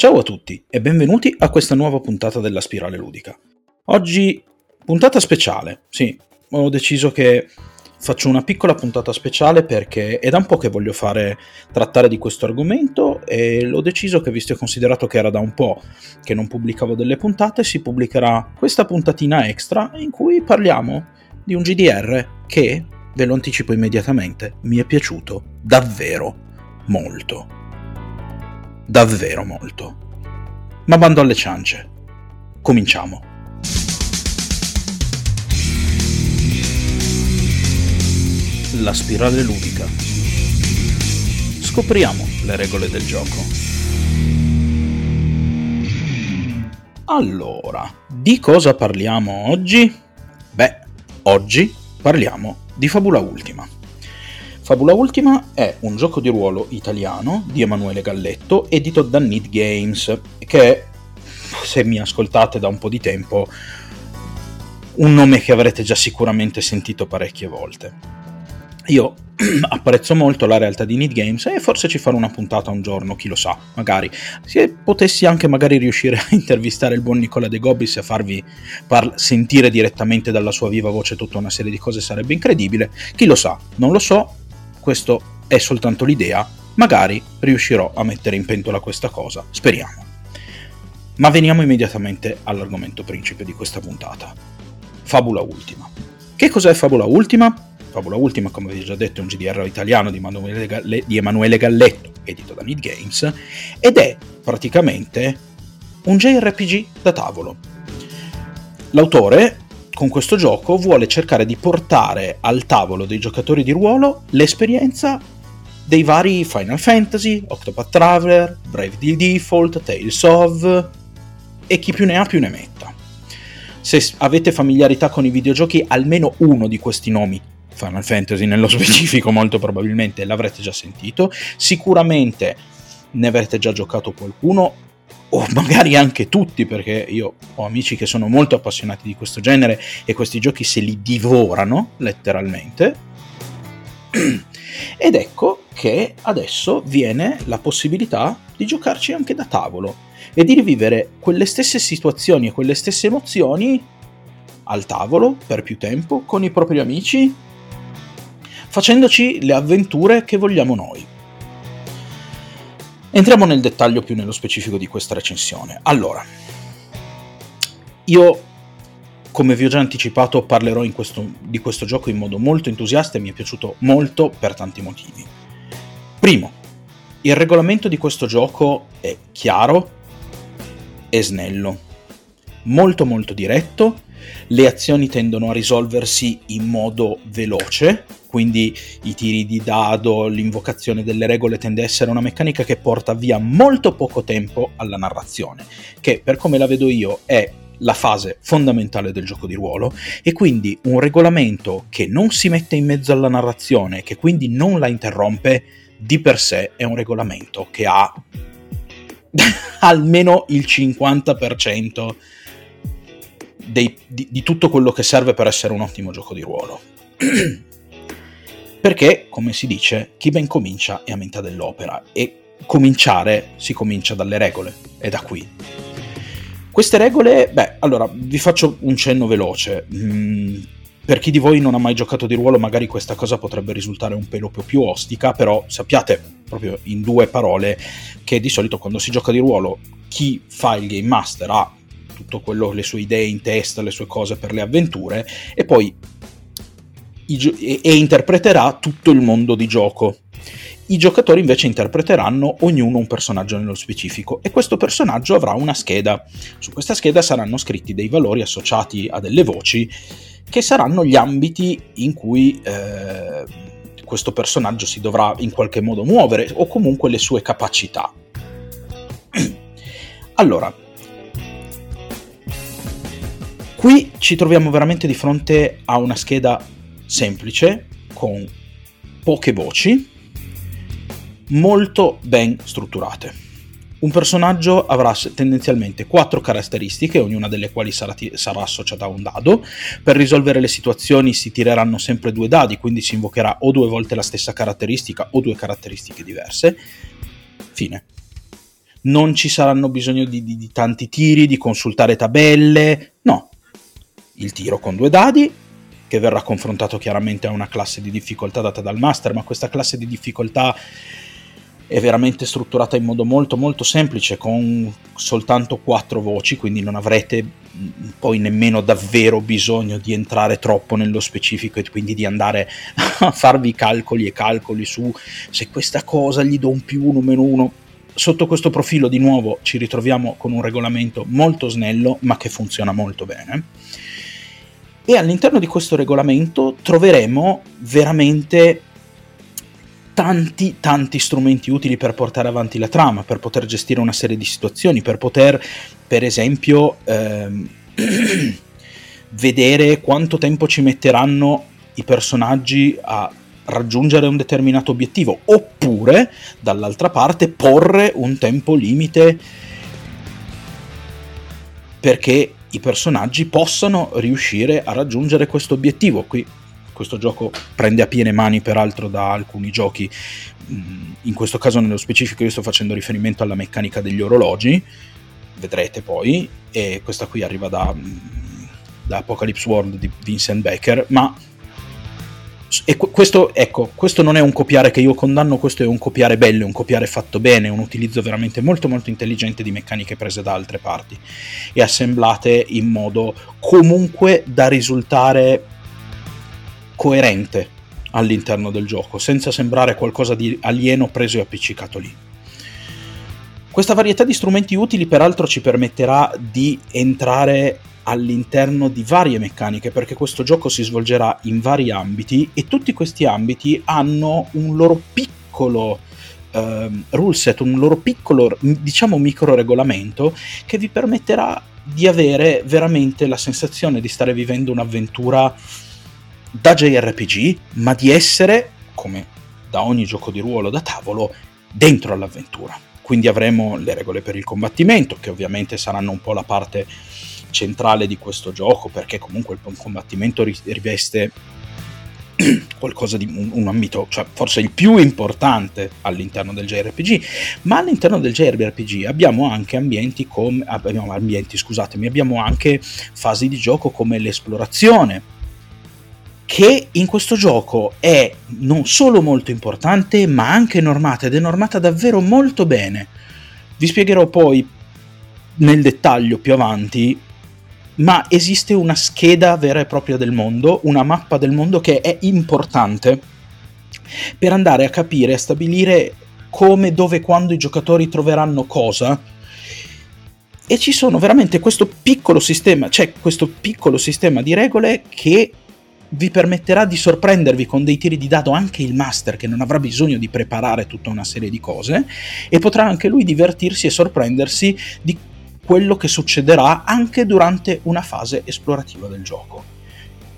Ciao a tutti e benvenuti a questa nuova puntata della Spirale Ludica. Oggi puntata speciale, sì, ho deciso che faccio una piccola puntata speciale perché è da un po' che voglio fare trattare di questo argomento e l'ho deciso che visto e considerato che era da un po' che non pubblicavo delle puntate, si pubblicherà questa puntatina extra in cui parliamo di un GDR che, ve lo anticipo immediatamente, mi è piaciuto davvero molto davvero molto. Ma bando alle ciance. Cominciamo. La spirale ludica. Scopriamo le regole del gioco. Allora, di cosa parliamo oggi? Beh, oggi parliamo di Fabula Ultima. Fabula Ultima è un gioco di ruolo italiano di Emanuele Galletto, edito da Need Games, che se mi ascoltate da un po' di tempo, un nome che avrete già sicuramente sentito parecchie volte. Io apprezzo molto la realtà di Need Games e forse ci farò una puntata un giorno, chi lo sa, magari. Se potessi anche magari riuscire a intervistare il buon Nicola De Gobis e farvi par- sentire direttamente dalla sua viva voce tutta una serie di cose sarebbe incredibile. Chi lo sa, non lo so, questo è soltanto l'idea, magari riuscirò a mettere in pentola questa cosa, speriamo. Ma veniamo immediatamente all'argomento principe di questa puntata. Fabula Ultima. Che cos'è Fabula Ultima? Fabula Ultima, come vi ho già detto, è un GDR italiano di Emanuele, Galletto, edito da Need Games, ed è praticamente un JRPG da tavolo. L'autore con questo gioco vuole cercare di portare al tavolo dei giocatori di ruolo l'esperienza dei vari Final Fantasy, Octopath Traveler, Brave the Default, Tales of e chi più ne ha più ne metta. Se avete familiarità con i videogiochi, almeno uno di questi nomi, Final Fantasy nello specifico molto probabilmente l'avrete già sentito, sicuramente ne avrete già giocato qualcuno o magari anche tutti, perché io ho amici che sono molto appassionati di questo genere e questi giochi se li divorano letteralmente. Ed ecco che adesso viene la possibilità di giocarci anche da tavolo e di rivivere quelle stesse situazioni e quelle stesse emozioni al tavolo per più tempo con i propri amici, facendoci le avventure che vogliamo noi. Entriamo nel dettaglio più nello specifico di questa recensione. Allora, io, come vi ho già anticipato, parlerò questo, di questo gioco in modo molto entusiasta e mi è piaciuto molto per tanti motivi. Primo, il regolamento di questo gioco è chiaro e snello, molto molto diretto, le azioni tendono a risolversi in modo veloce, quindi i tiri di dado, l'invocazione delle regole tende a essere una meccanica che porta via molto poco tempo alla narrazione, che per come la vedo io è la fase fondamentale del gioco di ruolo e quindi un regolamento che non si mette in mezzo alla narrazione, che quindi non la interrompe, di per sé è un regolamento che ha almeno il 50% dei, di, di tutto quello che serve per essere un ottimo gioco di ruolo. Perché, come si dice, chi ben comincia è a metà dell'opera e cominciare si comincia dalle regole, è da qui. Queste regole, beh, allora vi faccio un cenno veloce. Mm, per chi di voi non ha mai giocato di ruolo, magari questa cosa potrebbe risultare un pelo più, ostica, però sappiate proprio in due parole che di solito quando si gioca di ruolo chi fa il game master ha tutto quello, le sue idee in testa, le sue cose per le avventure e poi e, e interpreterà tutto il mondo di gioco. I giocatori invece interpreteranno ognuno un personaggio nello specifico e questo personaggio avrà una scheda. Su questa scheda saranno scritti dei valori associati a delle voci che saranno gli ambiti in cui eh, questo personaggio si dovrà in qualche modo muovere o comunque le sue capacità. Allora, qui ci troviamo veramente di fronte a una scheda semplice, con poche voci, molto ben strutturate. Un personaggio avrà tendenzialmente quattro caratteristiche, ognuna delle quali sarà, sarà, associata a un dado. Per risolvere le situazioni si tireranno sempre due dadi, quindi si invocherà o due volte la stessa caratteristica o due caratteristiche diverse. Fine. non ci saranno bisogno di, di, di tanti tiri, di consultare tabelle, no. Il tiro con due dadi, che verrà confrontato chiaramente a una classe di difficoltà data dal master, ma questa classe di difficoltà è veramente strutturata in modo molto molto semplice con soltanto quattro voci quindi non avrete poi nemmeno davvero bisogno di entrare troppo nello specifico e quindi di andare a farvi calcoli e calcoli su se questa cosa gli do un più uno meno uno. Sotto questo profilo di nuovo ci ritroviamo con un regolamento molto snello ma che funziona molto bene e all'interno di questo regolamento troveremo veramente tanti tanti strumenti utili per portare avanti la trama, per poter gestire una serie di situazioni, per poter per esempio ehm, vedere quanto tempo ci metteranno i personaggi a raggiungere un determinato obiettivo, oppure dall'altra parte porre un tempo limite perché i personaggi possano riuscire a raggiungere questo obiettivo. Qui questo gioco prende a piene mani peraltro da alcuni giochi, mm, in questo caso nello specifico io sto facendo riferimento alla meccanica degli orologi, vedrete poi, e questa qui arriva da, mm, da Apocalypse World di Vincent Baker, ma e questo, ecco, questo non è un copiare che io condanno, questo è un copiare bello, un copiare fatto bene, un utilizzo veramente molto molto intelligente di meccaniche prese da altre parti e assemblate in modo comunque da risultare coerente all'interno del gioco, senza sembrare qualcosa di alieno preso e appiccicato lì. Questa varietà di strumenti utili peraltro ci permetterà di entrare all'interno di varie meccaniche perché questo gioco si svolgerà in vari ambiti e tutti questi ambiti hanno un loro piccolo uh, rule set, un loro piccolo diciamo micro regolamento che vi permetterà di avere veramente la sensazione di stare vivendo un'avventura da JRPG, ma di essere, come da ogni gioco di ruolo da tavolo, dentro all'avventura. Quindi avremo le regole per il combattimento, che ovviamente saranno un po' la parte centrale di questo gioco, perché comunque il combattimento riveste qualcosa di un, un, ambito, cioè forse il più importante all'interno del JRPG, ma all'interno del JRPG abbiamo anche ambienti come abbiamo ambienti, scusatemi, abbiamo anche fasi di gioco come l'esplorazione, che in questo gioco è non solo molto importante, ma anche normata ed è normata davvero molto bene. Vi spiegherò poi nel dettaglio più avanti, ma esiste una scheda vera e propria del mondo, una mappa del mondo che è importante per andare a capire, a stabilire come, dove, quando i giocatori troveranno cosa. E ci sono veramente questo piccolo sistema, c'è cioè questo piccolo sistema di regole che vi permetterà di sorprendervi con dei tiri di dado anche il master che non avrà bisogno di preparare tutta una serie di cose e potrà anche lui divertirsi e sorprendersi di quello che succederà anche durante una fase esplorativa del gioco.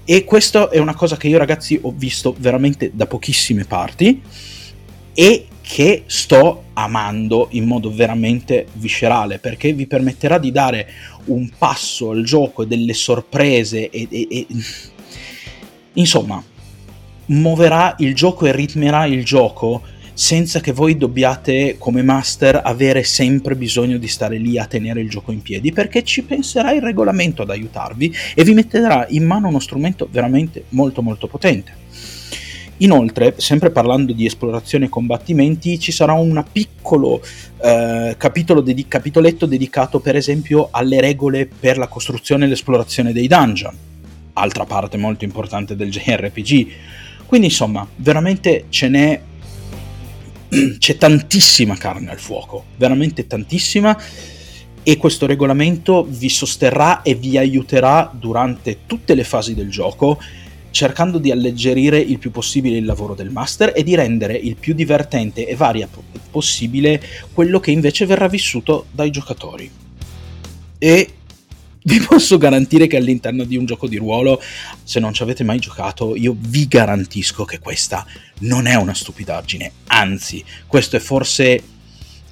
E questa è una cosa che io ragazzi ho visto veramente da pochissime parti e che sto amando in modo veramente viscerale perché vi permetterà di dare un passo al gioco e delle sorprese e, e, e Insomma, muoverà il gioco e ritmerà il gioco senza che voi dobbiate come master avere sempre bisogno di stare lì a tenere il gioco in piedi perché ci penserà il regolamento ad aiutarvi e vi metterà in mano uno strumento veramente molto molto potente. Inoltre, sempre parlando di esplorazione e combattimenti, ci sarà un piccolo eh, capitolo dedi- capitoletto dedicato per esempio alle regole per la costruzione e l'esplorazione dei dungeon altra parte molto importante del JRPG. Quindi insomma, veramente ce n'è c'è tantissima carne al fuoco, veramente tantissima e questo regolamento vi sosterrà e vi aiuterà durante tutte le fasi del gioco cercando di alleggerire il più possibile il lavoro del master e di rendere il più divertente e varia possibile quello che invece verrà vissuto dai giocatori. E vi posso garantire che all'interno di un gioco di ruolo, se non ci avete mai giocato, io vi garantisco che questa non è una stupidaggine, anzi, questo è forse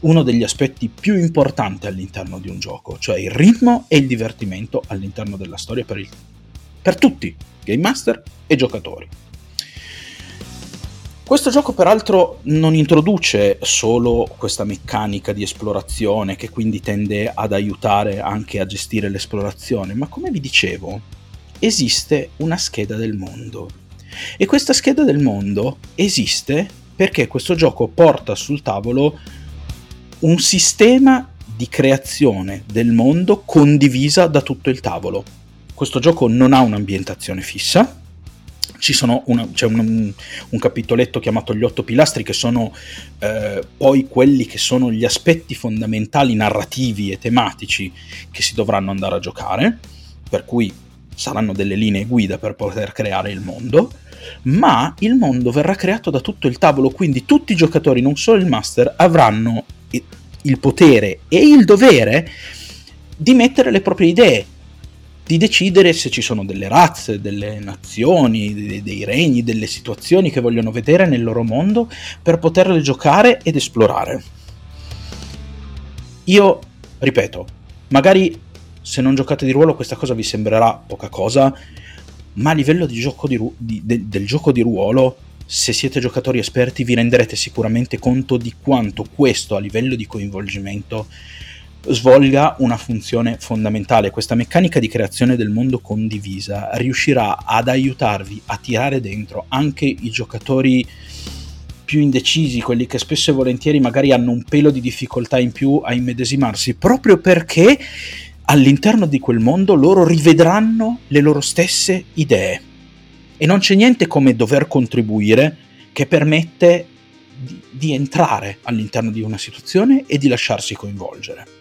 uno degli aspetti più importanti all'interno di un gioco, cioè il ritmo e il divertimento all'interno della storia per, il, per tutti, game master e giocatori. Questo gioco peraltro non introduce solo questa meccanica di esplorazione che quindi tende ad aiutare anche a gestire l'esplorazione, ma come vi dicevo, esiste una scheda del mondo. E questa scheda del mondo esiste perché questo gioco porta sul tavolo un sistema di creazione del mondo condivisa da tutto il tavolo. Questo gioco non ha un'ambientazione fissa, una, c'è un, un, capitoletto chiamato Gli otto pilastri che sono eh, poi quelli che sono gli aspetti fondamentali narrativi e tematici che si dovranno andare a giocare, per cui saranno delle linee guida per poter creare il mondo, ma il mondo verrà creato da tutto il tavolo, quindi tutti i giocatori, non solo il master, avranno il potere e il dovere di mettere le proprie idee, di decidere se ci sono delle razze, delle nazioni, dei, dei, regni, delle situazioni che vogliono vedere nel loro mondo per poterle giocare ed esplorare. Io, ripeto, magari se non giocate di ruolo questa cosa vi sembrerà poca cosa, ma a livello di gioco di ru- di, de, del gioco di ruolo, se siete giocatori esperti vi renderete sicuramente conto di quanto questo a livello di coinvolgimento svolga una funzione fondamentale. Questa meccanica di creazione del mondo condivisa riuscirà ad aiutarvi a tirare dentro anche i giocatori più indecisi, quelli che spesso e volentieri magari hanno un pelo di difficoltà in più a immedesimarsi, proprio perché all'interno di quel mondo loro rivedranno le loro stesse idee. E non c'è niente come dover contribuire che permette di, di entrare all'interno di una situazione e di lasciarsi coinvolgere.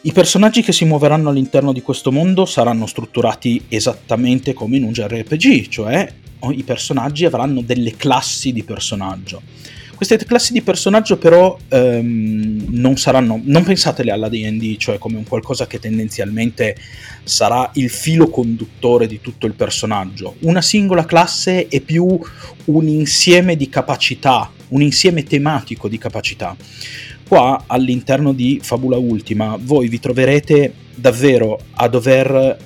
I personaggi che si muoveranno all'interno di questo mondo saranno strutturati esattamente come in un JRPG, cioè i personaggi avranno delle classi di personaggio. Queste classi di personaggio però ehm, non saranno, non pensatele alla D&D, cioè come un qualcosa che tendenzialmente sarà il filo conduttore di tutto il personaggio. Una singola classe è più un insieme di capacità, un insieme tematico di capacità qua all'interno di Fabula Ultima voi vi troverete davvero a dover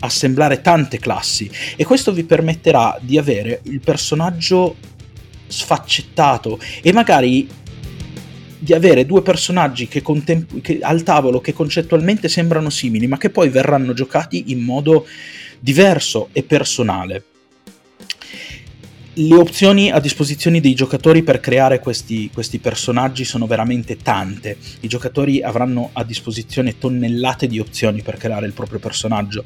assemblare tante classi e questo vi permetterà di avere il personaggio sfaccettato e magari di avere due personaggi che contem- che al tavolo che concettualmente sembrano simili ma che poi verranno giocati in modo diverso e personale le opzioni a disposizione dei giocatori per creare questi, questi, personaggi sono veramente tante. I giocatori avranno a disposizione tonnellate di opzioni per creare il proprio personaggio.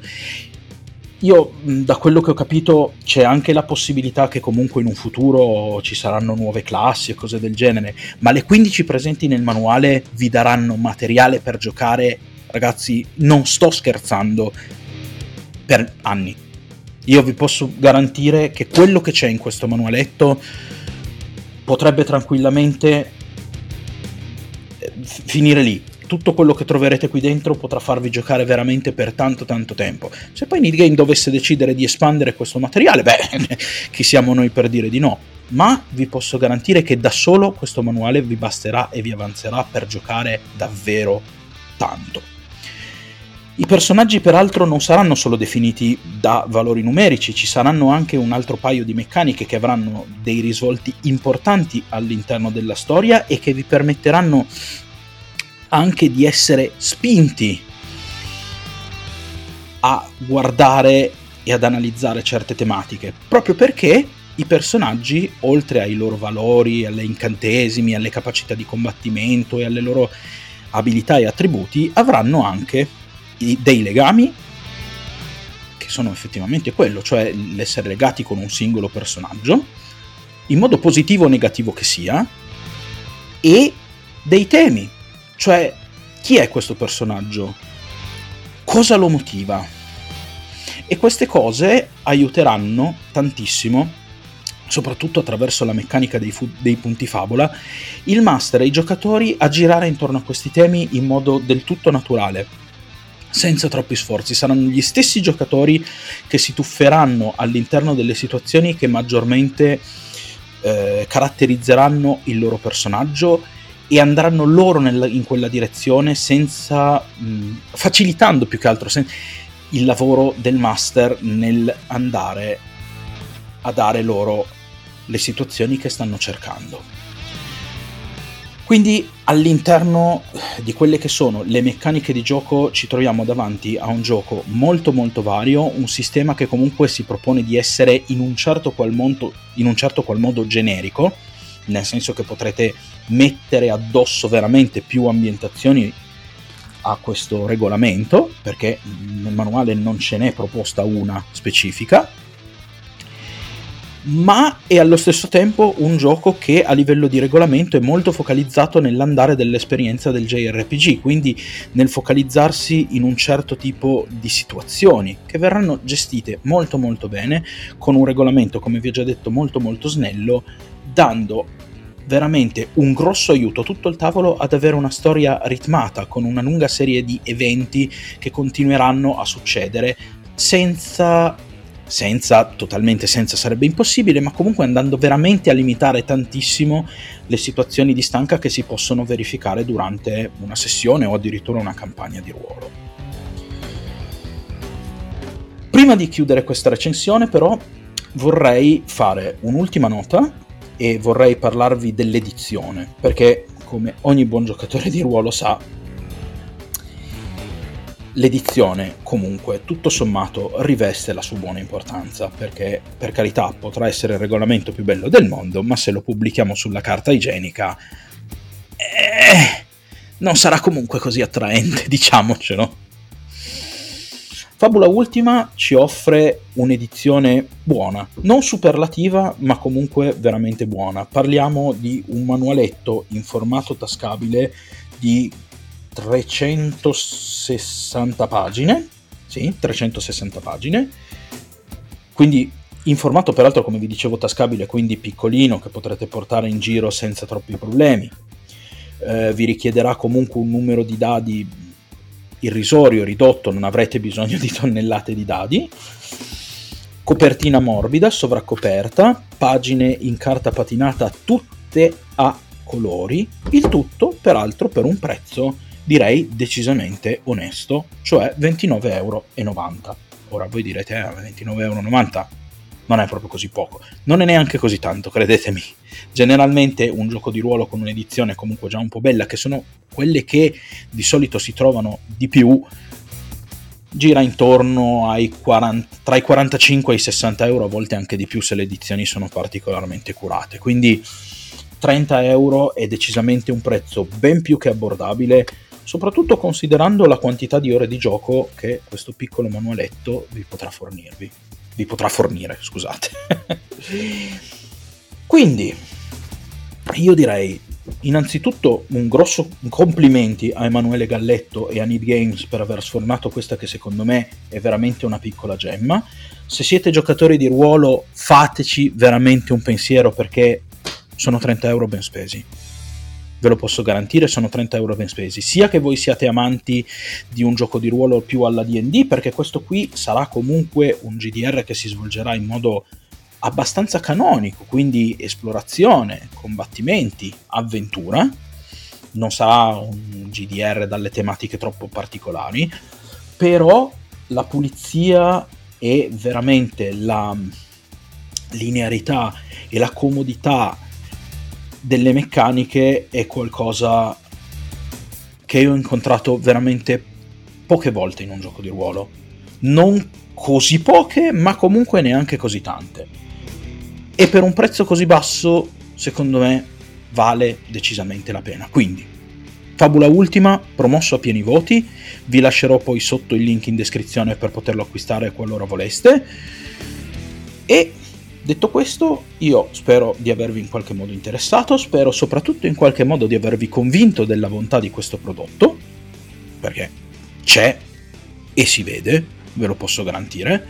Io, da quello che ho capito, c'è anche la possibilità che comunque in un futuro ci saranno nuove classi e cose del genere, ma le 15 presenti nel manuale vi daranno materiale per giocare, ragazzi, non sto scherzando, per anni io vi posso garantire che quello che c'è in questo manualetto potrebbe tranquillamente eh, finire lì. Tutto quello che troverete qui dentro potrà farvi giocare veramente per tanto tanto tempo. Se poi Nidgame dovesse decidere di espandere questo materiale, beh, chi siamo noi per dire di no? Ma vi posso garantire che da solo questo manuale vi basterà e vi avanzerà per giocare davvero tanto. I personaggi peraltro non saranno solo definiti da valori numerici, ci saranno anche un altro paio di meccaniche che avranno dei risvolti importanti all'interno della storia e che vi permetteranno anche di essere spinti a guardare e ad analizzare certe tematiche, proprio perché i personaggi, oltre ai loro valori, alle incantesimi, alle capacità di combattimento e alle loro abilità e attributi, avranno anche dei legami che sono effettivamente quello, cioè l'essere legati con un singolo personaggio, in modo positivo o negativo che sia, e dei temi, cioè chi è questo personaggio, cosa lo motiva. E queste cose aiuteranno tantissimo, soprattutto attraverso la meccanica dei, fu- dei punti favola, il master e i giocatori a girare intorno a questi temi in modo del tutto naturale senza troppi sforzi. Saranno gli stessi giocatori che si tufferanno all'interno delle situazioni che maggiormente eh, caratterizzeranno il loro personaggio e andranno loro nel, in quella direzione senza mh, facilitando più che altro sen- il lavoro del master nel andare a dare loro le situazioni che stanno cercando. Quindi all'interno di quelle che sono le meccaniche di gioco ci troviamo davanti a un gioco molto molto vario, un sistema che comunque si propone di essere in un certo qual modo, un certo qual modo generico, nel senso che potrete mettere addosso veramente più ambientazioni a questo regolamento, perché nel manuale non ce n'è proposta una specifica, ma è allo stesso tempo un gioco che a livello di regolamento è molto focalizzato nell'andare dell'esperienza del JRPG, quindi nel focalizzarsi in un certo tipo di situazioni che verranno gestite molto molto bene con un regolamento, come vi ho già detto, molto molto snello, dando veramente un grosso aiuto a tutto il tavolo ad avere una storia ritmata con una lunga serie di eventi che continueranno a succedere senza senza, totalmente senza sarebbe impossibile, ma comunque andando veramente a limitare tantissimo le situazioni di stanca che si possono verificare durante una sessione o addirittura una campagna di ruolo. Prima di chiudere questa recensione però vorrei fare un'ultima nota e vorrei parlarvi dell'edizione, perché come ogni buon giocatore di ruolo sa, l'edizione comunque tutto sommato riveste la sua buona importanza perché per carità potrà essere il regolamento più bello del mondo ma se lo pubblichiamo sulla carta igienica eh, non sarà comunque così attraente diciamocelo Fabula Ultima ci offre un'edizione buona, non superlativa, ma comunque veramente buona. Parliamo di un manualetto in formato tascabile di 360 pagine, sì, 360 pagine, quindi in formato peraltro come vi dicevo tascabile, quindi piccolino che potrete portare in giro senza troppi problemi. Eh, vi richiederà comunque un numero di dadi irrisorio, ridotto, non avrete bisogno di tonnellate di dadi. Copertina morbida, sovraccoperta, pagine in carta patinata tutte a colori, il tutto peraltro per un prezzo direi decisamente onesto, cioè 29,90 euro. Ora voi direte, eh, 29,90 euro non è proprio così poco, non è neanche così tanto, credetemi. Generalmente un gioco di ruolo con un'edizione comunque già un po' bella, che sono quelle che di solito si trovano di più, gira intorno ai 40, tra i 45 e i 60 euro, a volte anche di più se le edizioni sono particolarmente curate. Quindi 30 euro è decisamente un prezzo ben più che abbordabile soprattutto considerando la quantità di ore di gioco che questo piccolo manualetto vi potrà fornirvi. Vi potrà fornire, scusate. Quindi, io direi innanzitutto un grosso complimenti a Emanuele Galletto e a Need Games per aver sfornato questa che secondo me è veramente una piccola gemma. Se siete giocatori di ruolo, fateci veramente un pensiero perché sono 30 euro ben spesi ve lo posso garantire, sono 30 euro ben spesi. Sia che voi siate amanti di un gioco di ruolo più alla DD, perché questo qui sarà comunque un GDR che si svolgerà in modo abbastanza canonico, quindi esplorazione, combattimenti, avventura. Non sarà un GDR dalle tematiche troppo particolari, però la pulizia e veramente la linearità e la comodità delle meccaniche è qualcosa che io ho incontrato veramente poche volte in un gioco di ruolo. Non così poche, ma comunque neanche così tante. E per un prezzo così basso, secondo me, vale decisamente la pena. Quindi, Fabula Ultima, promosso a pieni voti, vi lascerò poi sotto il link in descrizione per poterlo acquistare qualora voleste. E Detto questo, io spero di avervi in qualche modo interessato, spero soprattutto in qualche modo di avervi convinto della bontà di questo prodotto, perché c'è e si vede, ve lo posso garantire.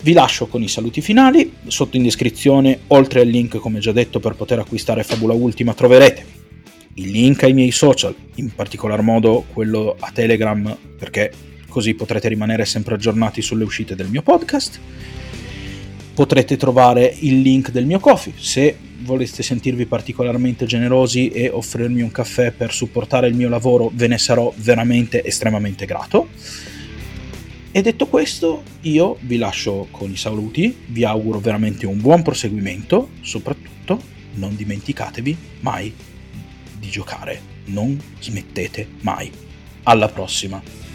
Vi lascio con i saluti finali, sotto in descrizione, oltre al link come già detto per poter acquistare Fabula Ultima, troverete il link ai miei social, in particolar modo quello a Telegram, perché così potrete rimanere sempre aggiornati sulle uscite del mio podcast potrete trovare il link del mio coffee. Se voleste sentirvi particolarmente generosi e offrirmi un caffè per supportare il mio lavoro ve ne sarò veramente estremamente grato. E detto questo io vi lascio con i saluti. Vi auguro veramente un buon proseguimento. Soprattutto non dimenticatevi mai di giocare. Non smettete mai. Alla prossima.